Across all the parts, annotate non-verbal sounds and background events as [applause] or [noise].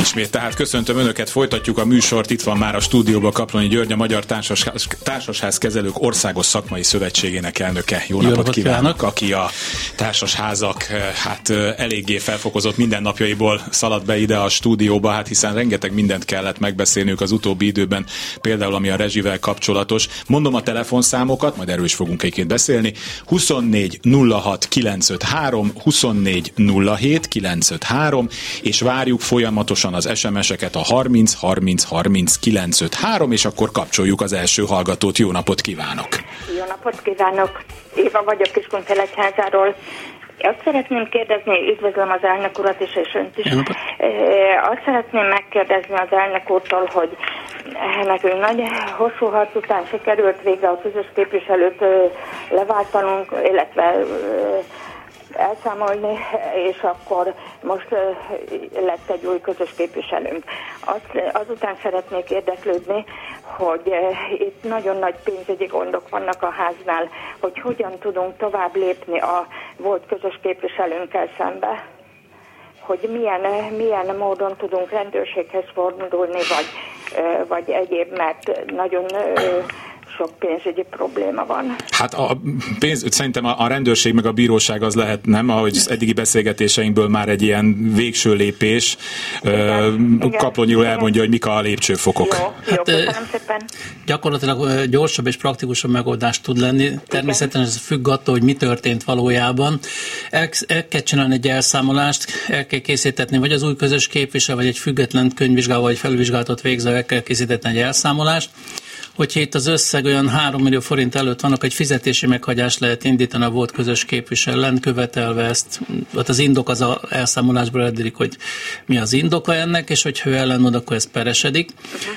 Ismét tehát köszöntöm Önöket, folytatjuk a műsort. Itt van már a stúdióban Kaplani György, a Magyar Társasház, Társasház Kezelők Országos Szakmai Szövetségének elnöke. Jó, Jó napot, napot kívánok, kívánok, aki a társasházak hát eléggé felfokozott mindennapjaiból szaladt be ide a stúdióba, hát hiszen rengeteg mindent kellett megbeszélnünk az utóbbi időben, például ami a rezsivel kapcsolatos. Mondom a telefonszámokat, majd erről is fogunk egyébként beszélni. 24 06 953, 24 07 953, és várjuk folyamatosan gyorsan az SMS-eket a 30 30 30 953, és akkor kapcsoljuk az első hallgatót. Jó napot kívánok! Jó napot kívánok! Éva vagyok Kiskunfelegyházáról. Azt szeretném kérdezni, üdvözlöm az elnök urat is, és önt is. Azt szeretném megkérdezni az elnök úrtól, hogy nekünk nagy hosszú harc után sikerült végre a közös képviselőt leváltanunk, illetve elszámolni, és akkor most lett egy új közös képviselőnk. Azt, azután szeretnék érdeklődni, hogy itt nagyon nagy pénzügyi gondok vannak a háznál, hogy hogyan tudunk tovább lépni a volt közös képviselőnkkel szembe hogy milyen, milyen módon tudunk rendőrséghez fordulni, vagy, vagy egyéb, mert nagyon sok pénzügyi probléma van. Hát a pénz, szerintem a, a rendőrség meg a bíróság az lehet, nem? Ahogy az eddigi beszélgetéseinkből már egy ilyen végső lépés. Kaplonyi úr elmondja, hogy mik a lépcsőfokok. Jó, hát, jó szépen. Gyakorlatilag gyorsabb és praktikusabb megoldást tud lenni. Természetesen ez függ attól, hogy mi történt valójában. El, el kell csinálni egy elszámolást, el kell készítetni, vagy az új közös képviselő, vagy egy független könyvvizsgáló, vagy felvizsgálatot végző, el kell készítetni egy elszámolást hogyha itt az összeg olyan 3 millió forint előtt vannak, egy fizetési meghagyást lehet indítani a volt közös képviselően, követelve ezt. Ott az indok az a elszámolásból ededik, hogy mi az indoka ennek, és hogyha ő ellenmond, akkor ez peresedik.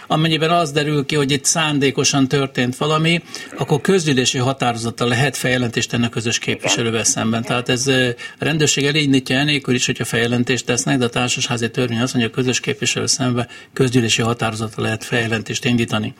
Amennyiben az derül ki, hogy itt szándékosan történt valami, akkor közgyűlési határozata lehet feljelentést ennek közös képviselővel szemben. Tehát ez a rendőrség elindítja enélkül is, hogyha feljelentést tesznek, de a társasházi törvény azt mondja, hogy a közös képviselő szemben közgyűlési határozata lehet feljelentést indítani.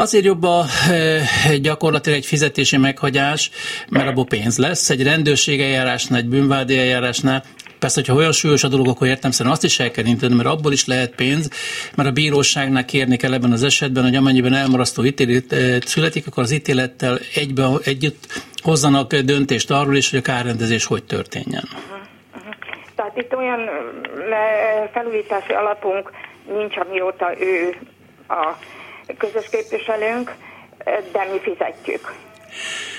Azért jobb a e, gyakorlatilag egy fizetési meghagyás, mert abból pénz lesz. Egy rendőrség eljárásnál, egy bűnvádi eljárásnál Persze, hogyha olyan súlyos a dolog, akkor értem szerint azt is el kell inteni, mert abból is lehet pénz, mert a bíróságnál kérni kell ebben az esetben, hogy amennyiben elmarasztó ítélet e, születik, akkor az ítélettel egybe, együtt hozzanak döntést arról is, hogy a kárrendezés hogy történjen. Tehát itt olyan e, felújítási alapunk nincs, amióta ő a közös képviselőnk, de mi fizetjük.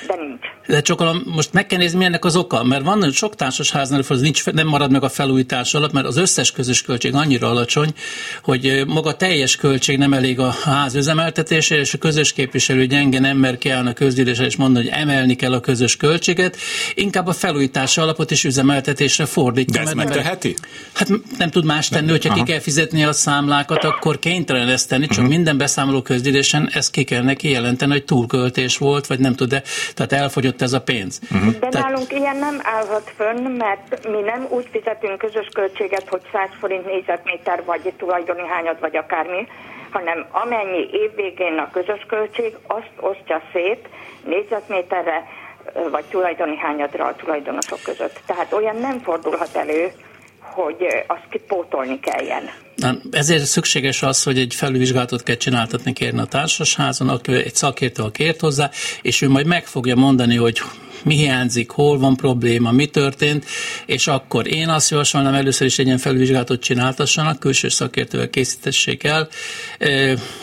De nincs. De csak most meg kell nézni, mi ennek az oka, mert van sok társasháznál, az nincs, nem marad meg a felújítás alatt, mert az összes közös költség annyira alacsony, hogy maga teljes költség nem elég a ház üzemeltetésére, és a közös képviselő gyenge nem mer kiállni a közgyűlésre és mondani, hogy emelni kell a közös költséget, inkább a felújítás alapot is üzemeltetésre fordítja. De ez megteheti? Hát nem tud más tenni, hogyha Aha. ki kell fizetni a számlákat, akkor kénytelen ezt tenni, csak uh-huh. minden beszámoló közgyűlésen ezt ki kell neki jelenteni, hogy túlköltés volt, vagy nem tud, de tehát elfogyott ez a pénz. Uh-huh. De Tehát... nálunk ilyen nem állhat fönn, mert mi nem úgy fizetünk közös költséget, hogy 100 forint négyzetméter, vagy tulajdoni hányad, vagy akármi, hanem amennyi évvégén a közös költség, azt osztja szét négyzetméterre, vagy tulajdoni hányadra a tulajdonosok között. Tehát olyan nem fordulhat elő, hogy azt kipótolni kelljen. Ezért szükséges az, hogy egy felülvizsgálatot kell csináltatni kérni a társasházon, egy szakértő, kért hozzá, és ő majd meg fogja mondani, hogy mi hiányzik, hol van probléma, mi történt, és akkor én azt javasolnám először is egy ilyen felvizsgálatot csináltassanak, külső szakértővel készítessék el.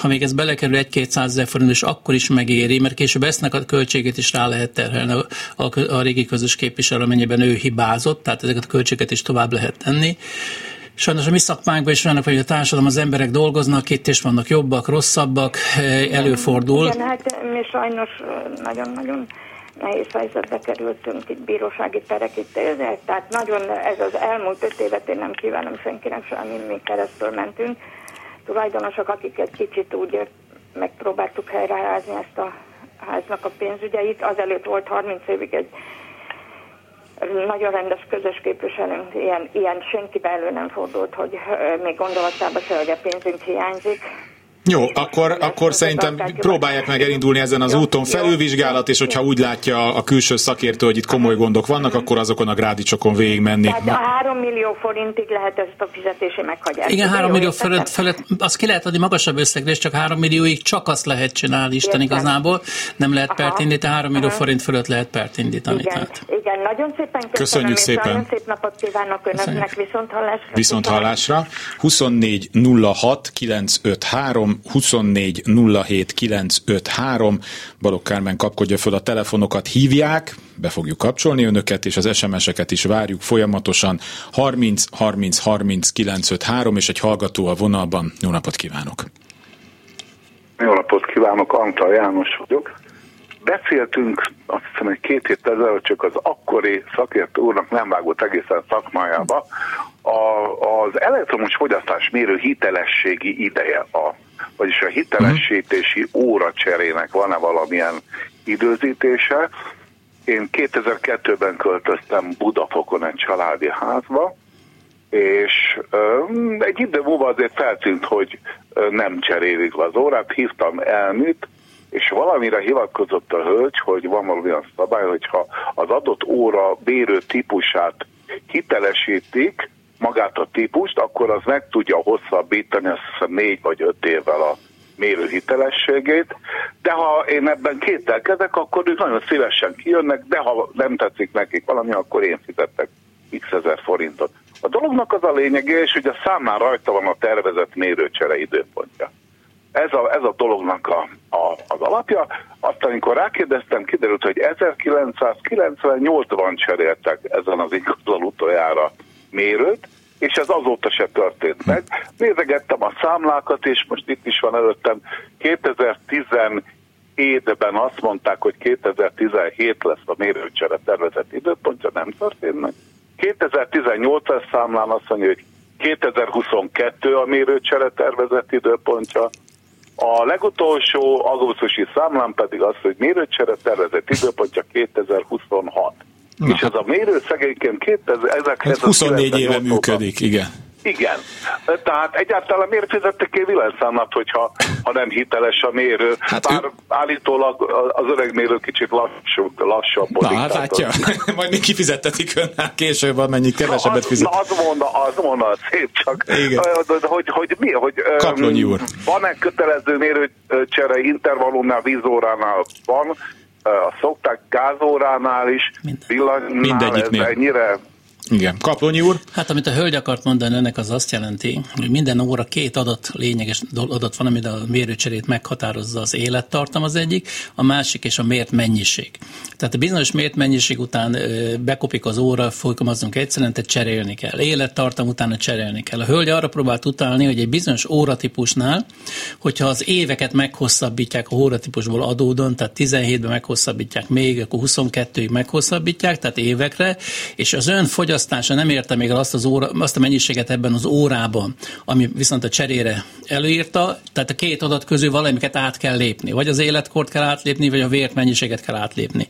Ha még ez belekerül egy 200 ezer forint, és akkor is megéri, mert később esznek a költségét is rá lehet terhelni a, a, a régi közös képviselő, amennyiben ő hibázott, tehát ezeket a költségeket is tovább lehet tenni. Sajnos a mi szakmánkban is vannak, hogy a társadalom, az emberek dolgoznak itt, és vannak jobbak, rosszabbak, előfordul. Igen, hát mi sajnos nagyon-nagyon nehéz helyzetbe kerültünk, itt bírósági perek itt, tehát nagyon ez az elmúlt öt évet én nem kívánom senkinek, semmi mi keresztül mentünk. Tulajdonosok, akik egy kicsit úgy megpróbáltuk helyreállni ezt a háznak a pénzügyeit, azelőtt volt 30 évig egy nagyon rendes közös képviselőnk, ilyen, ilyen senki belül nem fordult, hogy még gondolatába se, hogy a pénzünk hiányzik. Jó, akkor, akkor szerintem próbálják meg elindulni ezen az jó, úton felülvizsgálat, és hogyha úgy látja a külső szakértő, hogy itt komoly gondok vannak, akkor azokon a grádicsokon végig menni. Tehát a 3 millió forintig lehet ezt a fizetési meghagyást. Igen, 3 millió felett, felett, azt ki lehet adni magasabb összegre, és csak 3 millióig csak azt lehet csinálni Isten Értem. igazából. Nem lehet Aha. pert indítani, 3 millió Aha. forint fölött lehet pert indítani. Igen, tehát. Igen nagyon szépen köszönöm, Köszönjük szépen. Nagyon szép napot kívánok önöknek, viszont hallásra. Viszont hallásra. 24 06 953 24 07 953 Balogh Kármen kapkodja föl a telefonokat, hívják, be fogjuk kapcsolni önöket, és az SMS-eket is várjuk folyamatosan. 30 30 30 953, és egy hallgató a vonalban. Jó napot kívánok! Jó napot kívánok, Antal János vagyok. Beszéltünk azt hiszem egy két héttel ezelőtt csak az akkori szakértő úrnak nem vágott egészen szakmájába, a, az elektromos fogyasztás mérő hitelességi ideje, a, vagyis a hitelesítési óra cserének van-e valamilyen időzítése. Én 2002-ben költöztem Budafokon egy családi házba, és um, egy idő múlva azért feltűnt, hogy nem cserélik az órát, hívtam elműt, és valamire hivatkozott a hölgy, hogy van valamilyen szabály, hogyha az adott óra bérő típusát hitelesítik, magát a típust, akkor az meg tudja hosszabbítani azt hiszem négy vagy öt évvel a mérő hitelességét, de ha én ebben kételkedek, akkor ők nagyon szívesen kijönnek, de ha nem tetszik nekik valami, akkor én fizettek x ezer forintot. A dolognak az a lényege, és hogy a számán rajta van a tervezett mérőcsere időpontja. Ez a, ez a dolognak a, a, az alapja. Aztán, amikor rákérdeztem, kiderült, hogy 1998-ban cseréltek ezen az ingatlan utoljára mérőt, és ez azóta se történt meg. Nézegettem a számlákat, és most itt is van előttem 2017-ben azt mondták, hogy 2017 lesz a mérőcsere tervezett időpontja, nem történt meg. 2018-as számlán azt mondja, hogy 2022 a mérőcsere tervezett időpontja, a legutolsó augusztusi számlán pedig az, hogy mérőcsere tervezett időpontja 2026. Na. És ez a mérő szegényként 2000, 24 éve működik, igen. Igen. Tehát egyáltalán miért fizettek ki villanyszámlat, hogyha ha nem hiteles a mérő? Hát Bár ő... állítólag az öreg mérő kicsit lassú, lassabb. Na, hát látja, [laughs] majd még kifizettetik önnel később, amennyi kevesebbet fizet. Na, az mondta, az mondta, szép csak. Igen. Hogy, hogy mi, hogy Kaplonyi úr. van-e kötelező mérőcsere intervallumnál, vízóránál van, a szokták gázóránál is, Mindegyiknél. ez ennyire igen. Kaplonyi úr? Hát amit a hölgy akart mondani önnek, az azt jelenti, hogy minden óra két adat lényeges adat van, amit a mérőcserét meghatározza az élettartam az egyik, a másik és a mért mennyiség. Tehát a bizonyos mért mennyiség után bekopik az óra, folyamazunk egyszerűen, tehát cserélni kell. Élettartam utána cserélni kell. A hölgy arra próbált utalni, hogy egy bizonyos óratípusnál, hogyha az éveket meghosszabbítják a óratípusból adódon, tehát 17-ben meghosszabbítják még, akkor 22-ig meghosszabbítják, tehát évekre, és az ön fogyasztás fogyasztása nem érte még el azt, az óra, azt a mennyiséget ebben az órában, ami viszont a cserére előírta, tehát a két adat közül valamiket át kell lépni. Vagy az életkort kell átlépni, vagy a vért mennyiséget kell átlépni.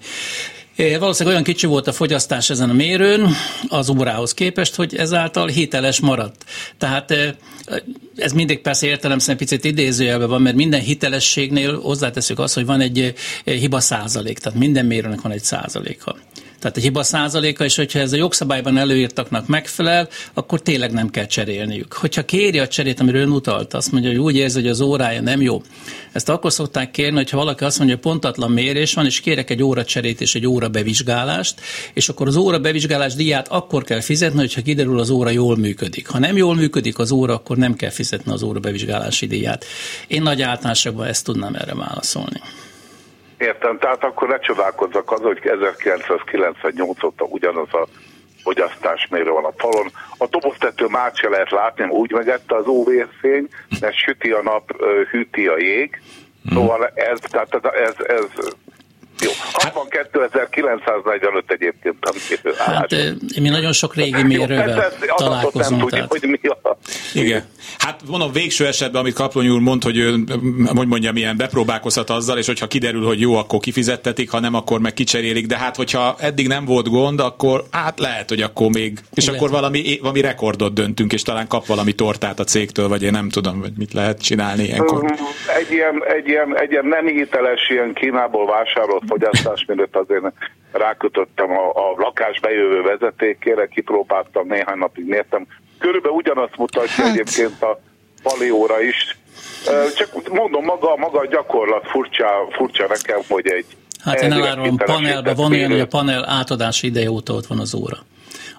Valószínűleg olyan kicsi volt a fogyasztás ezen a mérőn az órához képest, hogy ezáltal hiteles maradt. Tehát ez mindig persze értelemszerűen picit idézőjelben van, mert minden hitelességnél hozzáteszük azt, hogy van egy hiba százalék, tehát minden mérőnek van egy százaléka tehát egy hiba százaléka, és hogyha ez a jogszabályban előírtaknak megfelel, akkor tényleg nem kell cserélniük. Hogyha kéri a cserét, amiről ön utalt, azt mondja, hogy úgy érzi, hogy az órája nem jó. Ezt akkor szokták kérni, hogyha valaki azt mondja, hogy pontatlan mérés van, és kérek egy óra cserét és egy óra bevizsgálást, és akkor az óra bevizsgálás díját akkor kell fizetni, hogyha kiderül az óra jól működik. Ha nem jól működik az óra, akkor nem kell fizetni az óra bevizsgálási díját. Én nagy általánosságban ezt tudnám erre válaszolni. Értem, tehát akkor ne csodálkozzak az, hogy 1998 óta ugyanaz a fogyasztásmérő van a falon. A doboztető már se lehet látni, úgy megette az UV-fény, mert süti a nap, hűti a jég. Hmm. Szóval ez, tehát ez, ez jó, 62.945 egyébként a mérő Hát mi nagyon sok régi mérővel találkozunk. Nem tudjuk, hogy mi a Igen. Hát mondom, végső esetben, amit Kaplony úr mond, hogy ő, hogy mondjam, milyen bepróbálkozhat azzal, és hogyha kiderül, hogy jó, akkor kifizettetik, ha nem, akkor meg kicserélik, de hát hogyha eddig nem volt gond, akkor hát lehet, hogy akkor még, és lehet. akkor valami, valami rekordot döntünk, és talán kap valami tortát a cégtől, vagy én nem tudom, hogy mit lehet csinálni ilyenkor. Egy ilyen, egy ilyen, egy ilyen nem hiteles, ilyen Kínából vásárolt fogyasztás, mielőtt azért rákötöttem a, a lakás bejövő vezetékére, kipróbáltam, néhány napig mértem. Körülbelül ugyanazt mutatja hát. egyébként a palióra is. Csak mondom, maga, maga a gyakorlat furcsa, furcsa nekem, hogy egy Hát én elárulom, panelbe van olyan, hogy a panel átadási ideje óta ott van az óra.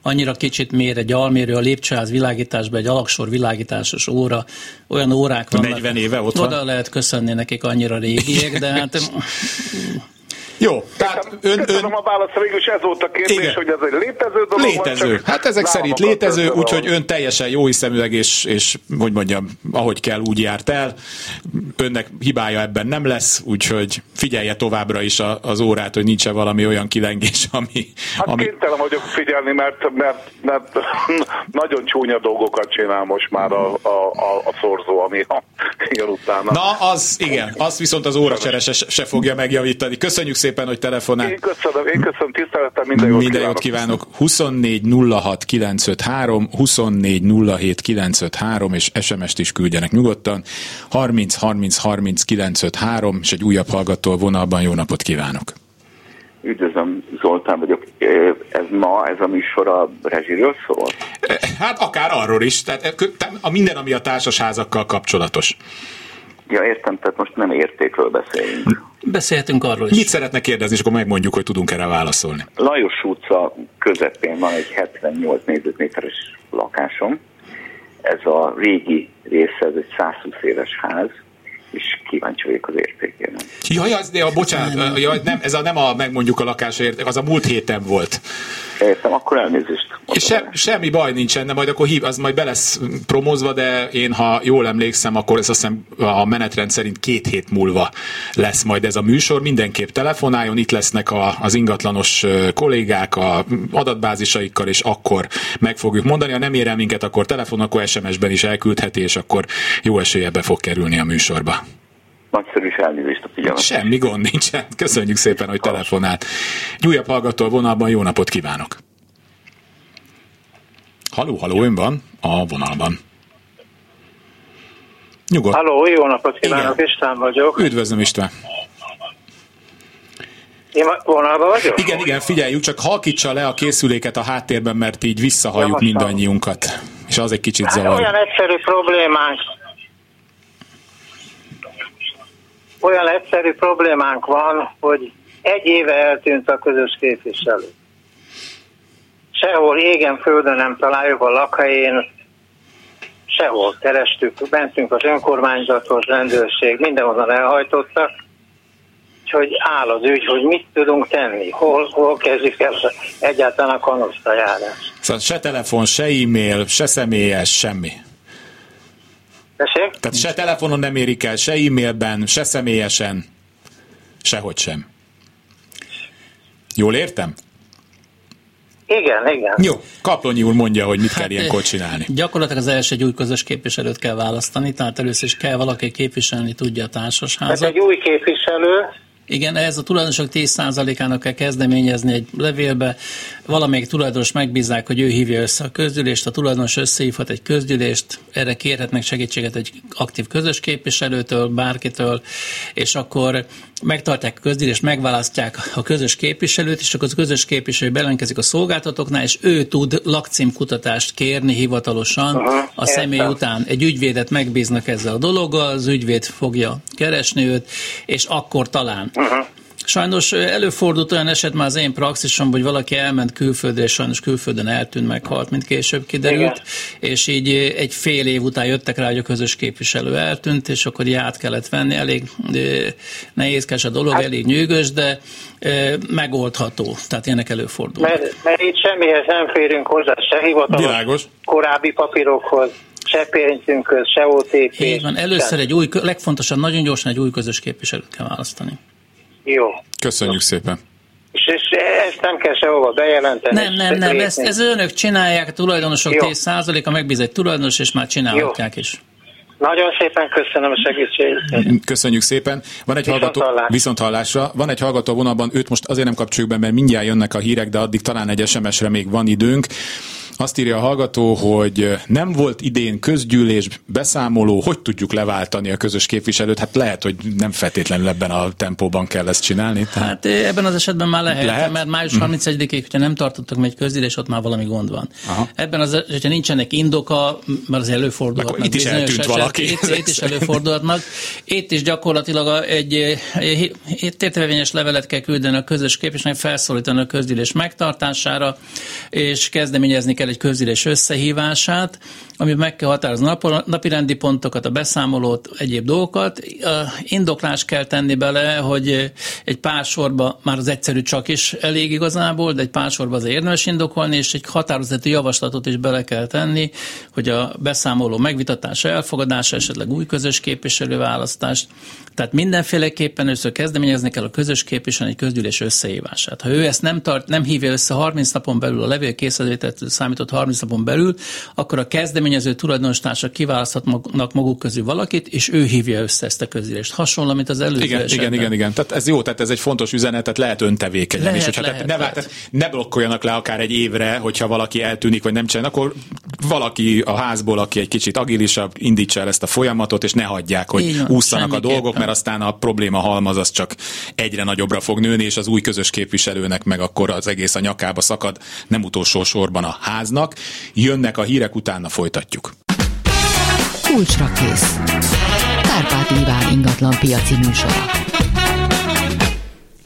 Annyira kicsit mér egy almérő a lépcsőház világításban, egy alaksor világításos óra, olyan órák vannak. 40 éve ott van. Oda lehet köszönni nekik annyira régiek, de hát [laughs] jó, tehát ön... ön... a válasz végül is ez volt a kérdés, Igen. hogy ez egy létező dolog. Létező. Hát ezek szerint létező, úgyhogy ön teljesen jó hiszeműleg, és, és hogy mondjam, ahogy kell, úgy járt el. Önnek hibája ebben nem lesz, úgyhogy figyelje továbbra is a, az órát, hogy nincs valami olyan kilengés, [laughs] ami... Hát ami... kénytelen vagyok figyelni, mert, mert, mert [laughs] nagyon csúnya dolgokat csinál most már a, a, a, a szorzó, ami a, utána. Na, az igen, azt viszont az se, se fogja megjavítani. Köszönjük szépen szépen, hogy telefonál. Én köszönöm, én köszönöm, tiszteletem, minden jót Minden jót kívánok. 24 06 953, 24 07 953, és SMS-t is küldjenek nyugodtan. 30 30 30 953, és egy újabb hallgató vonalban jó napot kívánok. Üdvözlöm, Zoltán vagyok. Ez ma, ez a műsor a rezsiről szól? Hát akár arról is. Tehát a minden, ami a társasházakkal kapcsolatos. Ja, értem, tehát most nem értékről beszélünk. Beszélhetünk arról is. Mit szeretne kérdezni, és akkor megmondjuk, hogy tudunk erre válaszolni. Lajos utca közepén van egy 78 négyzetméteres lakásom. Ez a régi része, ez egy 120 éves ház, és kíváncsi vagyok az értékére. Jaj, az, de a, bocsánat, jaj, nem, ez a, nem a megmondjuk a lakás érték, az a múlt héten volt. Értem, akkor elnézést. Se, semmi baj nincsen, de majd akkor hív, az majd be lesz promózva, de én, ha jól emlékszem, akkor ez azt hiszem a menetrend szerint két hét múlva lesz majd ez a műsor. Mindenképp telefonáljon, itt lesznek a, az ingatlanos kollégák a adatbázisaikkal, és akkor meg fogjuk mondani. Ha nem ér el minket, akkor telefon, akkor SMS-ben is elküldheti, és akkor jó esélye be fog kerülni a műsorba. Nagyszerű elnézést a figyelmet. Semmi gond nincsen. Köszönjük szépen, hogy telefonált. Egy újabb hallgató a vonalban, jó napot kívánok! Haló, haló, ön van a vonalban. Nyugodt. Haló, jó napot kívánok, Igen. István vagyok. Üdvözlöm István. Én vonalban vagyok? Igen, igen, figyeljük, csak halkítsa le a készüléket a háttérben, mert így visszahalljuk ja, mindannyiunkat. És az egy kicsit hát zavar. Olyan egyszerű problémánk, olyan egyszerű problémánk van, hogy egy éve eltűnt a közös képviselő. Sehol égen, földön nem találjuk a lakhelyén, sehol kerestük, mentünk az önkormányzathoz, rendőrség, mindenhonnan elhajtottak, hogy áll az ügy, hogy mit tudunk tenni, hol, hol kezdjük el egyáltalán a kanosztajárás. Szóval se telefon, se e-mail, se személyes, semmi. Tessék? Tehát se telefonon nem érik el, se e-mailben, se személyesen, sehogy sem. Jól értem? Igen, igen. Jó, Kaplonyi úr mondja, hogy mit hát, kell ilyenkor csinálni. Gyakorlatilag az első egy új közös képviselőt kell választani, tehát először is kell valaki képviselni tudja a társasházat. Ez egy új képviselő, igen, ehhez a tulajdonosok 10%-ának kell kezdeményezni egy levélbe. Valamelyik tulajdonos megbízzák, hogy ő hívja össze a közgyűlést, a tulajdonos összehívhat egy közgyűlést, erre kérhetnek segítséget egy aktív közös képviselőtől, bárkitől, és akkor megtartják a közgyűlést, megválasztják a közös képviselőt, és akkor az közös képviselő belenkezik a szolgáltatóknál, és ő tud lakcímkutatást kérni hivatalosan Aha, a személy értem. után. Egy ügyvédet megbíznak ezzel a dologgal, az ügyvéd fogja keresni őt, és akkor talán. Aha. Sajnos előfordult olyan eset már az én praxisom, hogy valaki elment külföldre, és sajnos külföldön eltűnt, meghalt, mint később kiderült, Igen. és így egy fél év után jöttek rá, hogy a közös képviselő eltűnt, és akkor így át kellett venni. Elég nehézkes a dolog, hát, elég nyűgös, de megoldható. Tehát ilyenek előfordul. Mert, mert itt semmihez nem férünk hozzá, se hivatalos Világos. korábbi papírokhoz se pénzünkhöz, se OTP. Így van, először egy új, legfontosabb, nagyon gyorsan egy új közös képviselőt kell választani. Jó. Köszönjük szépen. És és ezt nem kell sehova bejelenteni. Nem, nem, nem, ezt, ez önök csinálják, a tulajdonosok 10%-a megbíz egy tulajdonos, és már csinálhatják Jó. is. Nagyon szépen köszönöm a segítséget. Köszönjük szépen. Van egy viszont hallgató, hallás. viszont hallásra. Van egy hallgató vonalban, őt most azért nem kapcsoljuk be, mert mindjárt jönnek a hírek, de addig talán egy SMS-re még van időnk. Azt írja a hallgató, hogy nem volt idén közgyűlés beszámoló, hogy tudjuk leváltani a közös képviselőt? Hát lehet, hogy nem feltétlenül ebben a tempóban kell ezt csinálni. Tehát... Hát ebben az esetben már lehet, lehet? mert május 31-ig, mhm. hogyha nem tartottak meg egy közgyűlés, ott már valami gond van. Aha. Ebben az, hogyha nincsenek indoka, mert az előfordulhatnak. Itt is eltűnt eset, valaki. Itt, itt is előfordulhatnak. Itt is gyakorlatilag egy, egy értelményes levelet kell küldeni a közös képviselőnek, felszólítani a közgyűlés megtartására, és kezdeményezni kell kell egy közülés összehívását, ami meg kell határozni a napirendi pontokat, a beszámolót, egyéb dolgokat. Indoklás kell tenni bele, hogy egy pár sorba már az egyszerű csak is elég igazából, de egy pár sorba az érdemes indokolni, és egy határozati javaslatot is bele kell tenni, hogy a beszámoló megvitatása, elfogadása, esetleg új közös képviselőválasztást. Tehát mindenféleképpen először kezdeményezni kell a közös képviselő egy közgyűlés összehívását. Ha ő ezt nem, tart, nem hívja össze 30 napon belül, a levél készített számított 30 napon belül, akkor a kezdeményező tulajdonostársak kiválaszthatnak maguk közül valakit, és ő hívja össze ezt a közgyűlést. Hasonló, mint az előző igen, esetben. igen, igen, igen. Tehát ez jó, tehát ez egy fontos üzenet, tehát lehet öntevékenyen lehet, is. Hogyha lehet, tehát ne, lehet. Tehát ne blokkoljanak le akár egy évre, hogyha valaki eltűnik, vagy nem csinál, akkor valaki a házból, aki egy kicsit agilisabb, indítsa el ezt a folyamatot, és ne hagyják, hogy van, úszanak a dolgok, mert aztán a probléma halmaz az csak egyre nagyobbra fog nőni, és az új közös képviselőnek meg akkor az egész a nyakába szakad, nem utolsó sorban a háznak. Jönnek a hírek, utána folytatjuk. Kulcsra kész. Kárpát Iván ingatlan piaci műsora.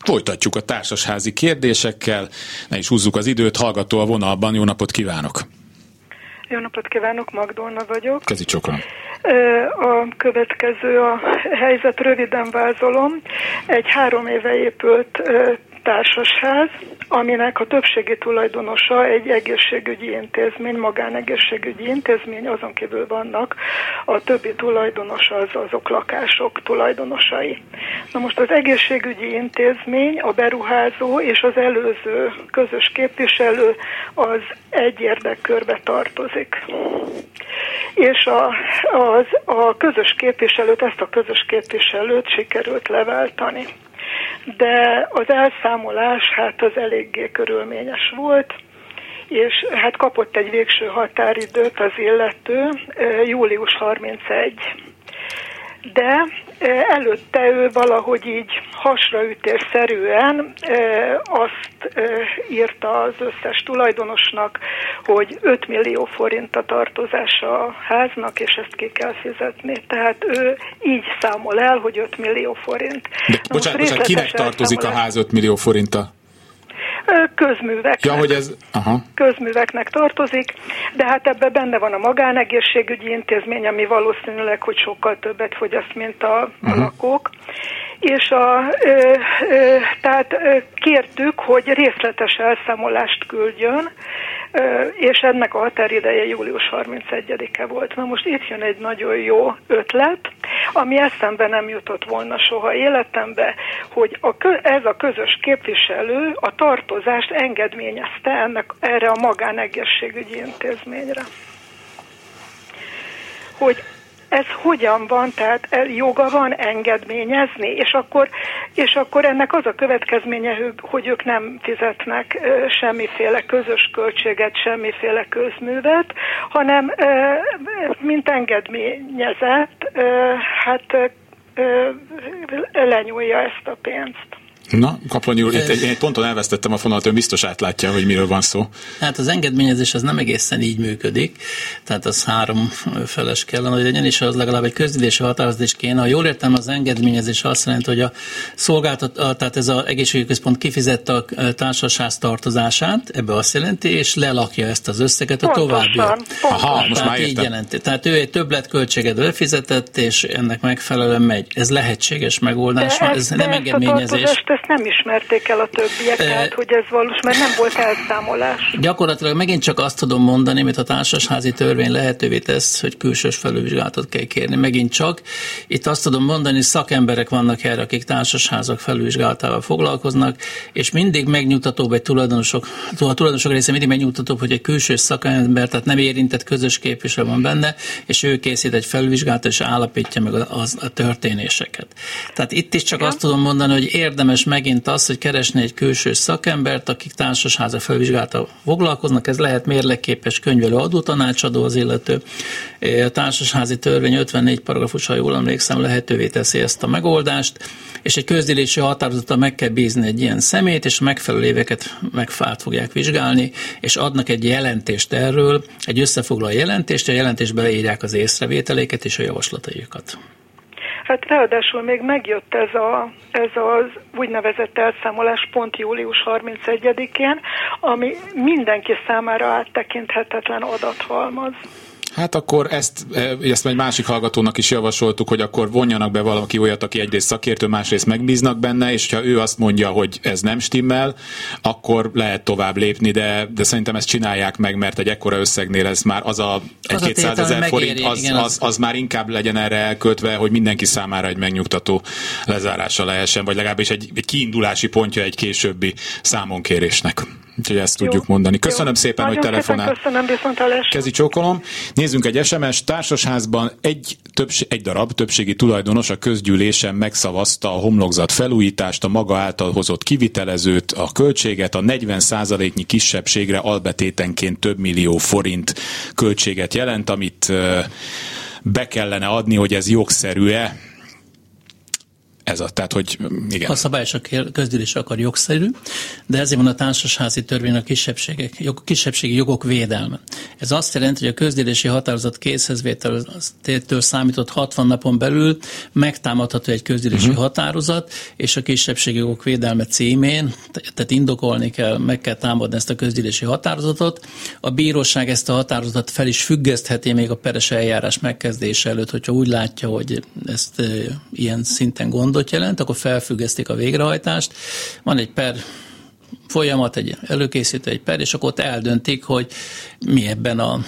Folytatjuk a társasházi kérdésekkel, ne is húzzuk az időt, hallgató a vonalban, jó napot kívánok! Jó napot kívánok, Magdolna vagyok. Kezi csokon. A következő a helyzet, röviden vázolom. Egy három éve épült társasház, aminek a többségi tulajdonosa egy egészségügyi intézmény, magánegészségügyi intézmény, azon kívül vannak a többi tulajdonosa az azok lakások tulajdonosai. Na most az egészségügyi intézmény, a beruházó és az előző közös képviselő az egy érdekkörbe tartozik. És a, az, a közös képviselőt, ezt a közös képviselőt sikerült leváltani de az elszámolás hát az eléggé körülményes volt, és hát kapott egy végső határidőt az illető, július 31 de előtte ő valahogy így hasraütésszerűen azt írta az összes tulajdonosnak, hogy 5 millió forint a tartozása a háznak, és ezt ki kell fizetni. Tehát ő így számol el, hogy 5 millió forint. De, bocsánat, bocsánat, kinek tartozik a ház 5 millió forinta? Közművek. Ja, hogy ez, aha. Közműveknek tartozik, de hát ebben benne van a magánegészségügyi intézmény, ami valószínűleg, hogy sokkal többet fogyaszt, mint a, uh-huh. lakók. És a, ö, ö, tehát kértük, hogy részletes elszámolást küldjön, és ennek a határideje július 31-e volt. Na most itt jön egy nagyon jó ötlet, ami eszembe nem jutott volna soha életembe, hogy a, ez a közös képviselő a tartozást engedményezte ennek, erre a magánegészségügyi intézményre. Hogy ez hogyan van, tehát joga van engedményezni, és akkor, és akkor ennek az a következménye, hogy ők nem fizetnek semmiféle közös költséget, semmiféle közművet, hanem mint engedményezett, hát lenyúlja ezt a pénzt. Na, Kaplonyi úr, itt egy, egy ponton elvesztettem a fonalat, ön biztos átlátja, hogy miről van szó. Hát az engedményezés az nem egészen így működik, tehát az három feles kellene, hogy legyen, és az legalább egy közülési határozás kéne. Ha jól értem, az engedményezés azt jelenti, hogy a szolgáltat, tehát ez az egészségügyi központ kifizette a társaság tartozását, ebbe azt jelenti, és lelakja ezt az összeget a további. Aha, most már így jelenti. Tehát ő egy többletköltséget befizetett, és ennek megfelelően megy. Ez lehetséges megoldás, De ez, ez nem engedményezés. Ezt nem ismerték el a többiek, e... tehát hogy ez valós, mert nem volt elszámolás. Gyakorlatilag megint csak azt tudom mondani, amit a társasházi törvény lehetővé tesz, hogy külsős felülvizsgálatot kell kérni. Megint csak itt azt tudom mondani, szakemberek vannak erre, akik társasházak felülvizsgálatával foglalkoznak, és mindig megnyugtatóbb egy tulajdonosok, a tulajdonosok része mindig megnyugtatóbb, hogy egy külső szakember, tehát nem érintett közös képviselő van benne, és ő készít egy felvizsgálatot, és állapítja meg a, a történéseket. Tehát itt is csak ja. azt tudom mondani, hogy érdemes megint az, hogy keresni egy külső szakembert, akik társasháza felvizsgálata foglalkoznak, ez lehet mérlegképes könyvelő adótanácsadó az illető. A társasházi törvény 54 paragrafus, ha jól emlékszem, lehetővé teszi ezt a megoldást, és egy közgyűlési határozata meg kell bízni egy ilyen szemét, és megfelelő éveket megfált fogják vizsgálni, és adnak egy jelentést erről, egy összefoglaló jelentést, a jelentésbe leírják az észrevételéket és a javaslataikat. Hát ráadásul még megjött ez, a, ez az úgynevezett elszámolás pont július 31-én, ami mindenki számára áttekinthetetlen adathalmaz. Hát akkor ezt, e, ezt egy másik hallgatónak is javasoltuk, hogy akkor vonjanak be valaki olyat, aki egyrészt szakértő, másrészt megbíznak benne, és ha ő azt mondja, hogy ez nem stimmel, akkor lehet tovább lépni, de, de szerintem ezt csinálják meg, mert egy ekkora összegnél ez már az a egy 200 ezer forint, az, igen, az, az már inkább legyen erre elköltve, hogy mindenki számára egy megnyugtató lezárása lehessen, vagy legalábbis egy, egy kiindulási pontja egy későbbi számonkérésnek. Úgyhogy ezt Jó. tudjuk mondani. Köszönöm Jó. szépen, Nagyon hogy telefonál. Köszönöm, viszont Kezi csókolom. Nézzünk egy SMS. Társasházban egy, többség, egy darab többségi tulajdonos a közgyűlésen megszavazta a homlokzat felújítást, a maga által hozott kivitelezőt, a költséget, a 40%-nyi kisebbségre albetétenként több millió forint költséget jelent, amit be kellene adni, hogy ez jogszerű-e ez a, tehát, hogy igen. A szabályos közgyűlés akar jogszerű, de ezért van a társasházi törvény a kisebbségek, jog, kisebbségi jogok védelme. Ez azt jelenti, hogy a közgyűlési határozat készhezvételtől számított 60 napon belül megtámadható egy közgyűlési uh-huh. határozat, és a kisebbségi jogok védelme címén, tehát indokolni kell, meg kell támadni ezt a közgyűlési határozatot. A bíróság ezt a határozatot fel is függesztheti még a peres eljárás megkezdése előtt, hogyha úgy látja, hogy ezt e, ilyen szinten gond gondot jelent, akkor felfüggesztik a végrehajtást. Van egy per folyamat, egy előkészítő egy per, és akkor ott eldöntik, hogy mi ebben a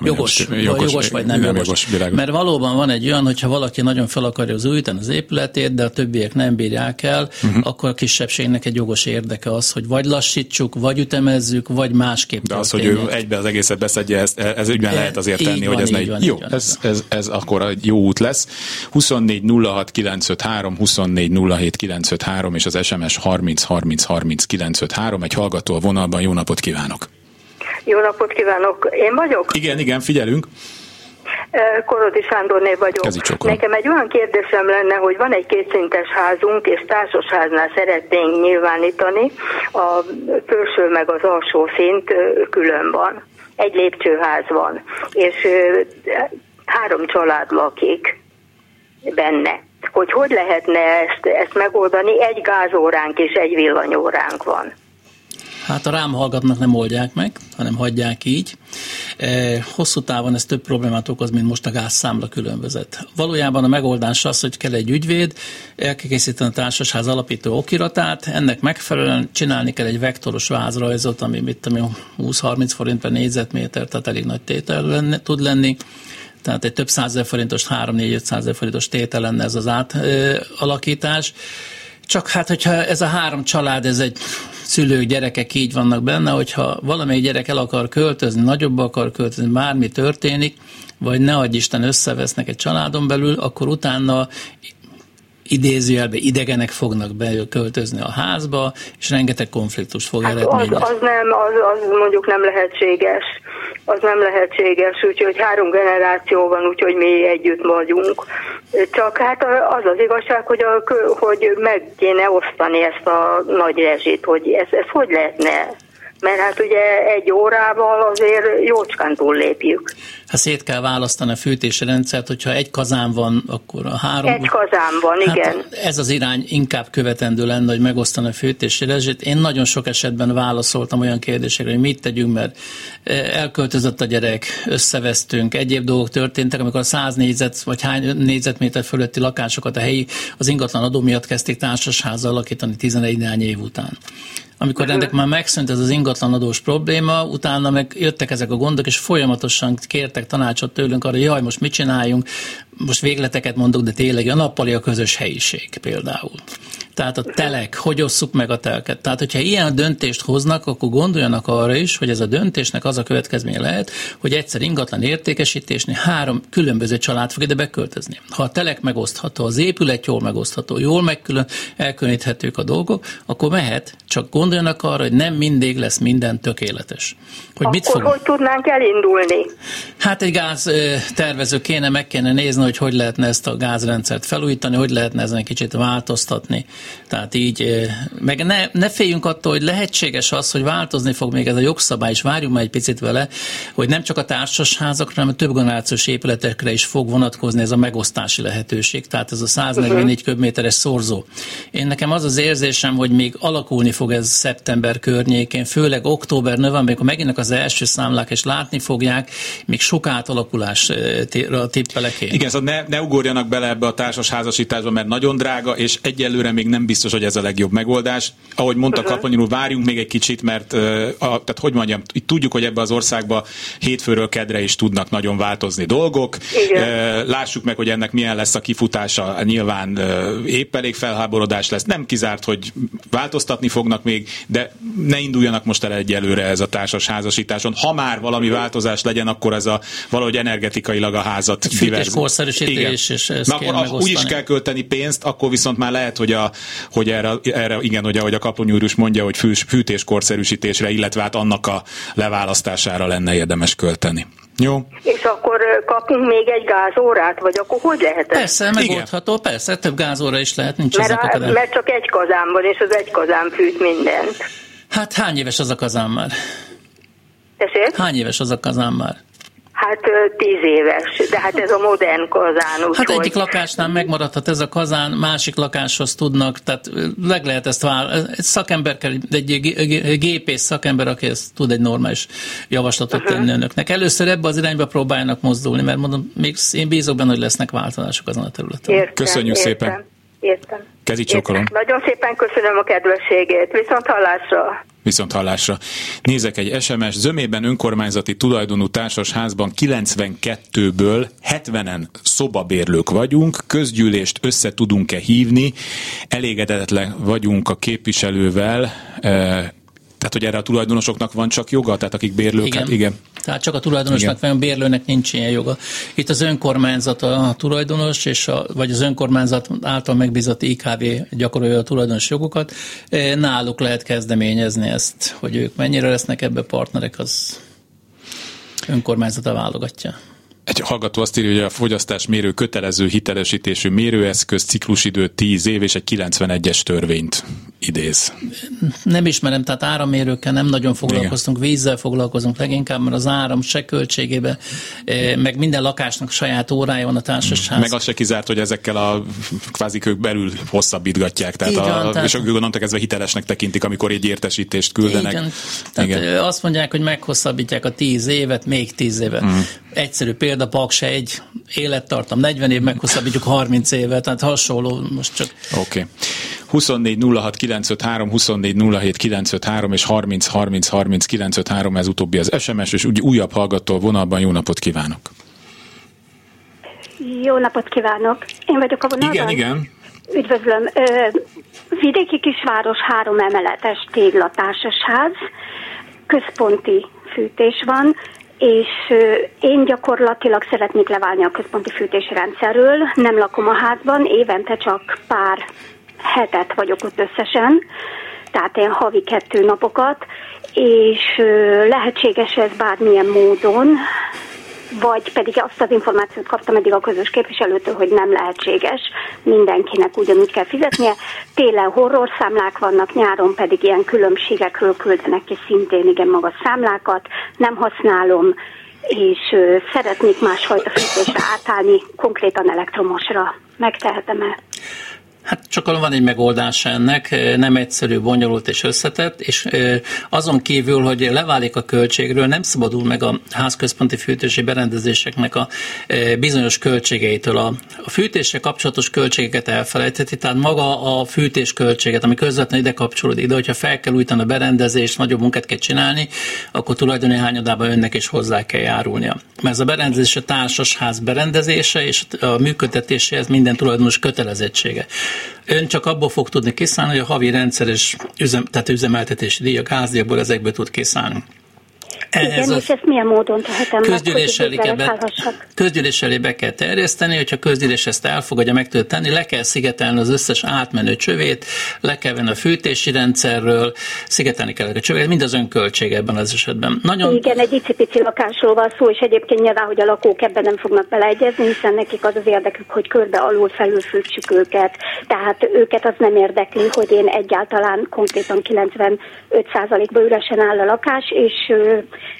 jogos, jogos, jogos, jogos vagy nem, nem jogos. jogos Mert valóban van egy olyan, hogyha valaki nagyon fel akarja az újítani az épületét, de a többiek nem bírják el, uh-huh. akkor a kisebbségnek egy jogos érdeke az, hogy vagy lassítsuk, vagy ütemezzük, vagy másképp. De az, hogy ő egybe az egészet beszedje, ez, ez ügyben e, lehet azért tenni, van, hogy ez ne van, jó, van, ez, ez, ez, akkor egy jó út lesz. 24 06 953, 24 07 953 és az SMS 30 30 30 953. Egy hallgató a vonalban, jó napot kívánok! Jó napot kívánok! Én vagyok? Igen, igen, figyelünk. Korodi Sándorné vagyok. Nekem egy olyan kérdésem lenne, hogy van egy kétszintes házunk, és társasháznál szeretnénk nyilvánítani, a felső meg az alsó szint külön van. Egy lépcsőház van, és három család lakik benne. Hogy hogy lehetne ezt, ezt megoldani? Egy gázóránk és egy villanyóránk van. Hát a rám hallgatnak nem oldják meg, hanem hagyják így. E, hosszú távon ez több problémát okoz, mint most a gázszámla különbözet. Valójában a megoldás az, hogy kell egy ügyvéd, el kell készíteni a társasház alapító okiratát, ennek megfelelően csinálni kell egy vektoros vázrajzot, ami mit 20-30 forint per négyzetméter, tehát elég nagy tétel lenne, tud lenni tehát egy több százezer forintos, 3-4-500 forintos tétel lenne ez az átalakítás. Csak hát, hogyha ez a három család, ez egy szülők, gyerekek így vannak benne, hogyha valamelyik gyerek el akar költözni, nagyobb akar költözni, bármi történik, vagy ne adj Isten összevesznek egy családon belül, akkor utána idézőjelben idegenek fognak beköltözni a házba, és rengeteg konfliktus fog hát eredményezni. Az, az nem, az, az mondjuk nem lehetséges. Az nem lehetséges, úgyhogy három generáció van, úgyhogy mi együtt vagyunk. Csak hát az az igazság, hogy, a, hogy meg kéne osztani ezt a nagy rezsit, hogy ez, ez hogy lehetne mert hát ugye egy órával azért jócskán túllépjük. Hát szét kell választani a fűtési rendszert, hogyha egy kazán van, akkor a három... Egy kazán van, hát igen. Ez az irány inkább követendő lenne, hogy megosztani a fűtési rezsit. Én nagyon sok esetben válaszoltam olyan kérdésekre, hogy mit tegyünk, mert eh, elköltözött a gyerek, összevesztünk, egyéb dolgok történtek, amikor a 100 négyzet vagy hány négyzetméter fölötti lakásokat a helyi az ingatlan adó miatt kezdték társasházzal alakítani 11 év után amikor ennek már megszűnt ez az ingatlanadós probléma, utána meg jöttek ezek a gondok, és folyamatosan kértek tanácsot tőlünk arra, hogy jaj, most mit csináljunk, most végleteket mondok, de tényleg a nappali a közös helyiség például. Tehát a telek, hogy osszuk meg a telket. Tehát, hogyha ilyen döntést hoznak, akkor gondoljanak arra is, hogy ez a döntésnek az a következménye lehet, hogy egyszer ingatlan értékesítésnél három különböző család fog ide beköltözni. Ha a telek megosztható, az épület jól megosztható, jól megkülön elkülöníthetők a dolgok, akkor mehet, csak gondoljanak arra, hogy nem mindig lesz minden tökéletes. Hogy akkor mit fog... hogy tudnánk elindulni? Hát egy gáz tervező kéne, meg kéne nézni, hogy hogy lehetne ezt a gázrendszert felújítani, hogy lehetne ezen egy kicsit változtatni. Tehát így, meg ne, ne féljünk attól, hogy lehetséges az, hogy változni fog még ez a jogszabály, és várjunk már egy picit vele, hogy nem csak a társasházakra, hanem a több generációs épületekre is fog vonatkozni ez a megosztási lehetőség. Tehát ez a 144 uh-huh. köbméteres szorzó. Én nekem az az érzésem, hogy még alakulni fog ez szeptember környékén, főleg október, november, amikor megint az első számlák, és látni fogják, még sok átalakulásra tippelek én. Igen, szóval ne, ne ugorjanak bele ebbe a társas házasításba, mert nagyon drága, és egyelőre még nem biztos, hogy ez a legjobb megoldás. Ahogy mondta uh-huh. Kaplany úr, várjunk még egy kicsit, mert uh, a, tehát hogy mondjam, itt tudjuk, hogy ebbe az országba hétfőről kedre is tudnak nagyon változni dolgok. Igen. Uh, lássuk meg, hogy ennek milyen lesz a kifutása. Nyilván uh, épp elég felháborodás lesz. Nem kizárt, hogy változtatni fognak még, de ne induljanak most el egyelőre ez a társas házasításon. Ha már valami változás legyen, akkor ez a valahogy energetikailag a házat korszerűsítés, és ezt Na, akkor úgy is kell költeni pénzt, akkor viszont már lehet, hogy, a, hogy erre, erre igen, hogy ahogy a kaponyúrus mondja, hogy fűtéskorszerűsítésre, illetve hát annak a leválasztására lenne érdemes költeni. Jó. És akkor kapunk még egy gázórát, vagy akkor hogy lehet ez? Persze, megoldható, persze, több gázóra is lehet, nincs mert, a, mert csak egy kazán van, és az egy kazán fűt mindent. Hát hány éves az a kazán már? Tessék? Hány éves az a kazán már? Hát tíz éves, de hát ez a modern kazán. Úgy, hát hogy... egyik lakásnál megmaradhat ez a kazán, másik lakáshoz tudnak, tehát meg lehet ezt vál. Egy szakember kell, egy gépész szakember, aki ezt tud egy normális javaslatot uh-huh. tenni önöknek. Először ebbe az irányba próbáljanak mozdulni, mert mondom, még én bízok benne, hogy lesznek változások azon a területen. Értem, Köszönjük értem, szépen. Értem. Kezi. Nagyon szépen köszönöm a kedvességét. Viszont hallásra. Viszont hallásra. Nézek egy SMS. Zömében önkormányzati tulajdonú társasházban 92-ből 70-en szobabérlők vagyunk, közgyűlést össze tudunk-e hívni, elégedetlen vagyunk a képviselővel, eh, tehát, hogy erre a tulajdonosoknak van csak joga, tehát akik bérlők? Igen. Hát igen. Tehát csak a tulajdonosnak vagy a bérlőnek nincs ilyen joga. Itt az önkormányzat a tulajdonos, és a, vagy az önkormányzat által megbízott IKV gyakorolja a tulajdonos jogokat. E, náluk lehet kezdeményezni ezt, hogy ők mennyire lesznek ebbe partnerek, az önkormányzata válogatja. Egy hallgató azt írja, hogy a fogyasztás mérő kötelező hitelesítésű mérőeszköz ciklusidő 10 év és egy 91-es törvényt idéz. Nem ismerem, tehát árammérőkkel nem nagyon foglalkoztunk, Igen. vízzel foglalkozunk leginkább, mert az áram se költségébe, eh, meg minden lakásnak saját órája van a társaság. Meg az se kizárt, hogy ezekkel a kvázi ők belül hosszabbítgatják, tehát, van, a, tehát... és gondolom kezdve hitelesnek tekintik, amikor egy értesítést küldenek. Igen. Tehát Igen. azt mondják, hogy meghosszabbítják a 10 évet, még 10 évet. Mm. Egyszerű példa Paks egy élettartam, 40 év meghosszabbítjuk 30 évet, tehát hasonló most csak. Oké. Okay. 24 06 953, 24 07 953 és 30 30 30 953, ez utóbbi az SMS, és úgy újabb hallgató vonalban jó napot kívánok! Jó napot kívánok! Én vagyok a vonalban. Igen, igen. Üdvözlöm. Vidéki kisváros három emeletes téglatársas ház, központi fűtés van, és én gyakorlatilag szeretnék leválni a központi fűtési rendszerről, nem lakom a házban, évente csak pár hetet vagyok ott összesen, tehát én havi kettő napokat, és lehetséges ez bármilyen módon, vagy pedig azt az információt kaptam eddig a közös képviselőtől, hogy nem lehetséges, mindenkinek ugyanúgy kell fizetnie. Télen horror számlák vannak, nyáron pedig ilyen különbségekről küldenek ki szintén igen magas számlákat, nem használom, és szeretnék másfajta fűtésre átállni, konkrétan elektromosra. Megtehetem-e? Hát csak van egy megoldás ennek, nem egyszerű, bonyolult és összetett, és azon kívül, hogy leválik a költségről, nem szabadul meg a házközponti fűtési berendezéseknek a bizonyos költségeitől. A, a fűtéssel kapcsolatos költségeket elfelejtheti, tehát maga a fűtés költséget, ami közvetlenül ide kapcsolódik, de hogyha fel kell újítani a berendezést, nagyobb munkát kell csinálni, akkor tulajdoni hányadában önnek is hozzá kell járulnia. Mert ez a berendezés a társasház berendezése, és a működtetéséhez minden tulajdonos kötelezettsége. Ön csak abból fog tudni kiszállni, hogy a havi rendszeres üzem, tehát üzemeltetési díj, a gázdíjakból ezekből tud kiszállni. Igen, a és ezt milyen módon tehetem közgyűlés meg, elé be, közgyűlés elé be kell terjeszteni, hogyha közgyűlés ezt elfogadja, meg tudja tenni, le kell szigetelni az összes átmenő csövét, le kell venni a fűtési rendszerről, szigetelni kell a csövét, mind az önköltség ebben az esetben. Nagyon... Igen, egy icipici lakásról van szó, és egyébként nyilván, hogy a lakók ebben nem fognak beleegyezni, hiszen nekik az az érdekük, hogy körbe alul felül fűtsük őket. Tehát őket az nem érdekli, hogy én egyáltalán konkrétan 95%-ban üresen áll a lakás, és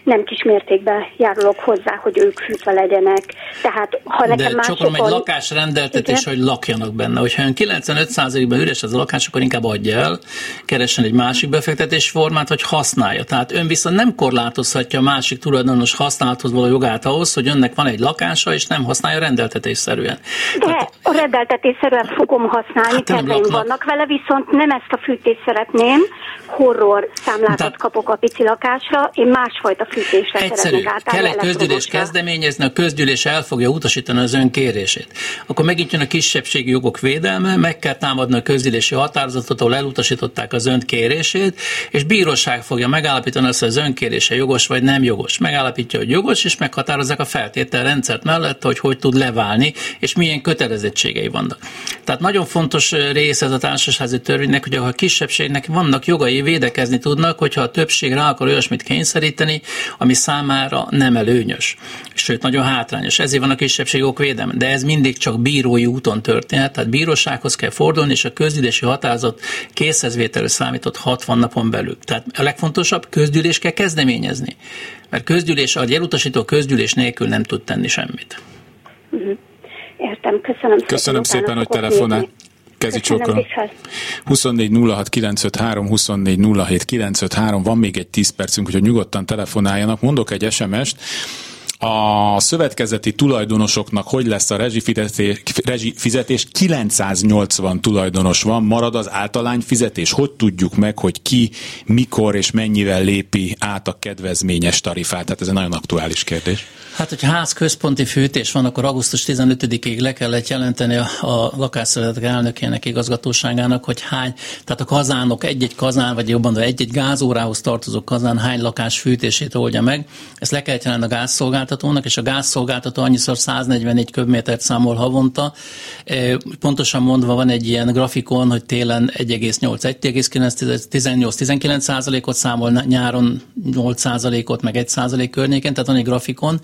nem kis mértékben járulok hozzá, hogy ők fűtve legyenek. Tehát, ha nekem De másokon... csak egy lakás rendeltetés, igen? hogy lakjanak benne. Hogyha ön 95%-ban üres az a lakás, akkor inkább adja el, keressen egy másik befektetés formát, hogy használja. Tehát ön viszont nem korlátozhatja a másik tulajdonos használathoz való jogát ahhoz, hogy önnek van egy lakása, és nem használja rendeltetésszerűen. De Tehát, a rendeltetésszerűen fogom használni, hát vannak vele, viszont nem ezt a fűtést szeretném, horror számlákat Tehát, kapok a pici lakásra, én másfajta fűtésre Egyszerű. Kell egy közgyűlés kezdeményezni, a közgyűlés el fogja utasítani az ön kérését. Akkor megint jön a kisebbségi jogok védelme, meg kell támadni a közgyűlési határozatot, ahol elutasították az ön kérését, és bíróság fogja megállapítani azt, hogy az ön kérése jogos vagy nem jogos. Megállapítja, hogy jogos, és meghatározzák a feltételrendszert mellett, hogy hogy tud leválni, és milyen kötelezettségei vannak. Tehát nagyon fontos része ez a társasházi törvénynek, hogy a kisebbségnek vannak jogai, védekezni tudnak, hogyha a többség rá akar olyasmit kényszeríteni, ami számára nem előnyös. Sőt, nagyon hátrányos. Ezért van a kisebbségok védelme. De ez mindig csak bírói úton történhet, tehát bírósághoz kell fordulni, és a közgyűlési határozat készhezvételő számított 60 napon belül. Tehát a legfontosabb, közgyűlés kell kezdeményezni. Mert közgyűlés, a elutasító közgyűlés nélkül nem tud tenni semmit. Értem, köszönöm szépen. Köszönöm szépen, hogy telefonál. Kezi csókolom. 24 06 953, 24 07 953, van még egy 10 percünk, hogy nyugodtan telefonáljanak. Mondok egy SMS-t, a szövetkezeti tulajdonosoknak hogy lesz a rezsifizetés, rezsifizetés 980 tulajdonos van, marad az általány fizetés. Hogy tudjuk meg, hogy ki, mikor és mennyivel lépi át a kedvezményes tarifát? Tehát ez egy nagyon aktuális kérdés. Hát, hogyha ház központi fűtés van, akkor augusztus 15-ig le kellett jelenteni a, a lakásszövetek elnökének, igazgatóságának, hogy hány, tehát a kazánok, egy-egy kazán, vagy jobban egy-egy gázórához tartozó kazán hány lakás fűtését oldja meg. Ezt le kellett jelenteni a gázszolgáltatónak, és a gázszolgáltató annyiszor 144 köbmétert számol havonta. E, pontosan mondva van egy ilyen grafikon, hogy télen 1,8, 1,9, 18-19 százalékot számol, nyáron 8 százalékot, meg 1 százalék környéken, tehát van egy grafikon,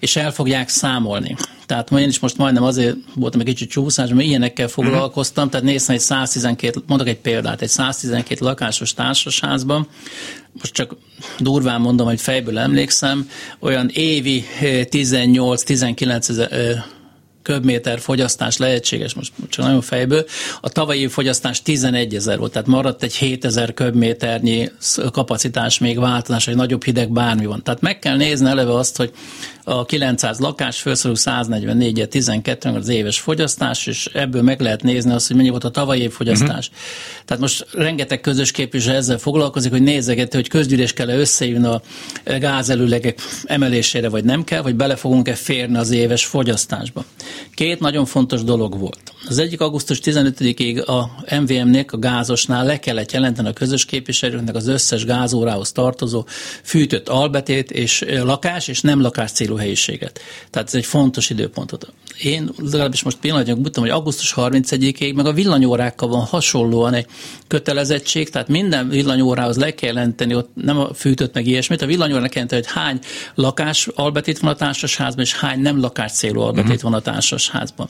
és el fogják számolni. Tehát én is most majdnem azért voltam egy kicsit csúszás, mert ilyenekkel foglalkoztam, tehát néztem egy 112, mondok egy példát, egy 112 lakásos társasházban, most csak durván mondom, hogy fejből emlékszem, olyan évi 18-19 ezer köbméter fogyasztás lehetséges, most csak nagyon fejből. A tavalyi fogyasztás 11 ezer volt, tehát maradt egy 7 ezer köbméternyi kapacitás még változás, hogy nagyobb hideg bármi van. Tehát meg kell nézni eleve azt, hogy a 900 lakás felszorul 144 12 az éves fogyasztás, és ebből meg lehet nézni azt, hogy mennyi volt a tavalyi év fogyasztás. Uh-huh. Tehát most rengeteg közös képviselő ezzel foglalkozik, hogy nézegeti, hogy közgyűlés kell összejön a gázelőlegek emelésére, vagy nem kell, vagy bele fogunk-e férni az éves fogyasztásba. Két nagyon fontos dolog volt. Az egyik augusztus 15-ig a MVM-nek, a gázosnál le kellett jelenteni a közös képviselőknek az összes gázórához tartozó fűtött albetét és lakás és nem lakás célú helyiséget. Tehát ez egy fontos időpontot. Én legalábbis most pillanatnyilag mutatom, hogy augusztus 31-ig meg a villanyórákkal van hasonlóan egy kötelezettség, tehát minden villanyórához le kell jelenteni, ott nem a fűtött meg ilyesmit, a villanyórának kell jelenteni, hogy hány lakás albetét van a társasházban, és hány nem lakás célú albetét uh-huh. van a társasházban